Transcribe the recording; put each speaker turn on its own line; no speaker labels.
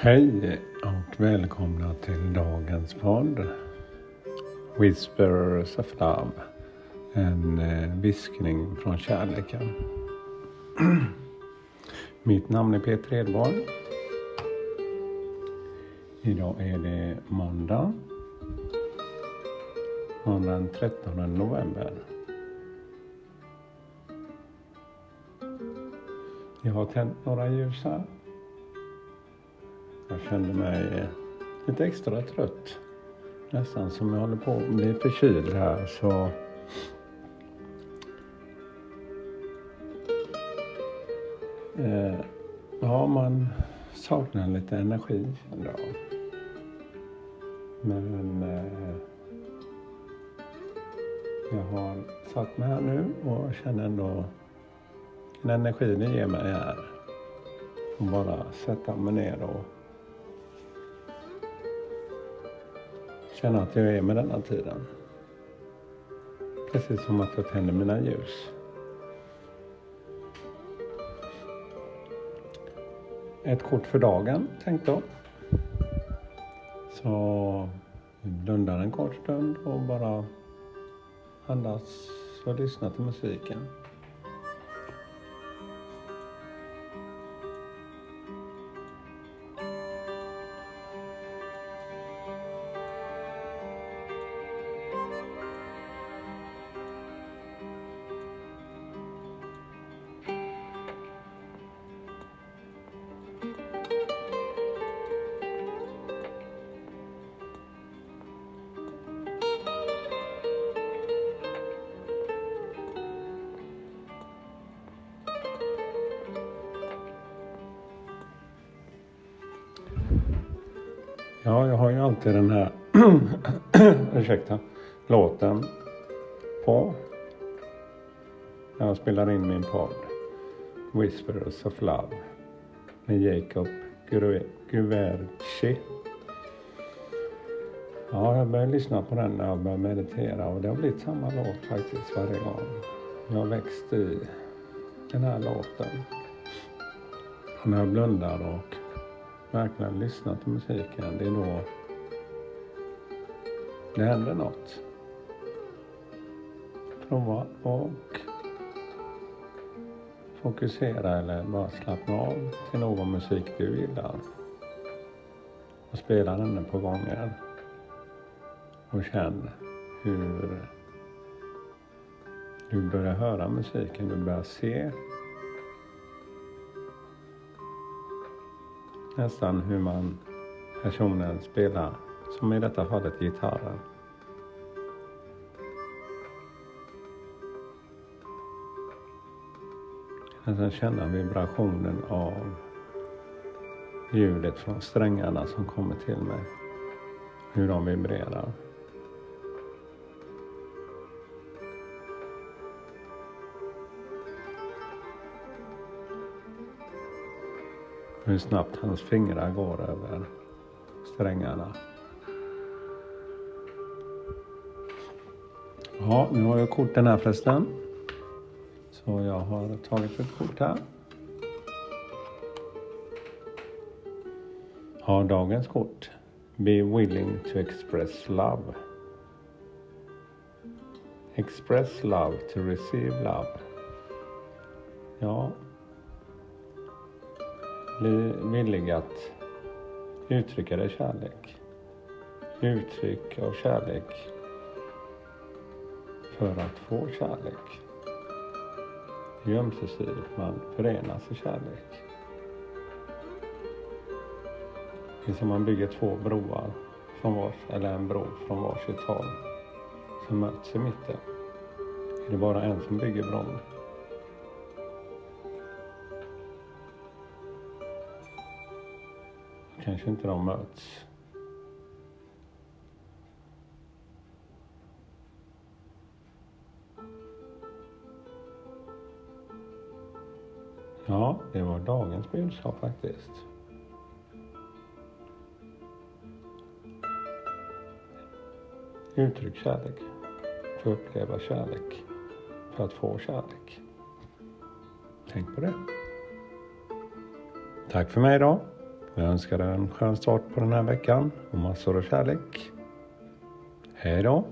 Hej och välkomna till dagens podd Whispers of Love. En eh, viskning från kärleken. Mitt namn är Peter Edborg. Idag är det måndag. Måndag den 13 november. Jag har tänt några ljus här. Jag kände mig eh, lite extra trött. Nästan som jag håller på att bli förkyld här så eh, Ja, man saknar lite energi idag. Men eh, jag har satt mig här nu och känner ändå den energi det ger mig här. att bara sätta mig ner och känna att jag är med denna tiden. Precis som att jag tänder mina ljus. Ett kort för dagen tänkte jag. Så blundar en kort stund och bara andas och lyssna till musiken. Ja, jag har ju alltid den här ursäkta, låten på när jag spelar in min podd Whispers of Love med Jacob Guverci. Ja, jag började lyssna på den när jag började meditera och det har blivit samma låt faktiskt varje gång. Jag har växt i den här låten. Och när jag blundar och verkligen lyssna till musiken, det är då det händer något. Prova och fokusera eller bara slappna av till någon musik du gillar. Och spela den på gånger. Och känn hur du börjar höra musiken, du börjar se nästan hur man personen spelar, som i detta fallet gitarren. Nästan känna vibrationen av ljudet från strängarna som kommer till mig. Hur de vibrerar. Hur snabbt hans fingrar går över strängarna. Ja, nu har jag korten här förresten. Så jag har tagit ett kort här. Ja, dagens kort. Be willing to express love. Express love to receive love. Ja, bli villig att uttrycka dig kärlek. Uttryck av kärlek för att få kärlek. Det är ömsesidigt, man förenas i kärlek. Det är som man bygger två broar, från vars, eller en bro från varsitt håll, som möts i mitten. Är det bara en som bygger bron kanske inte de möts. Ja, det var dagens budskap faktiskt. Uttryck kärlek. För att uppleva kärlek. För att få kärlek. Tänk på det. Tack för mig idag jag önskar dig en skön start på den här veckan och massor av kärlek. Hej då!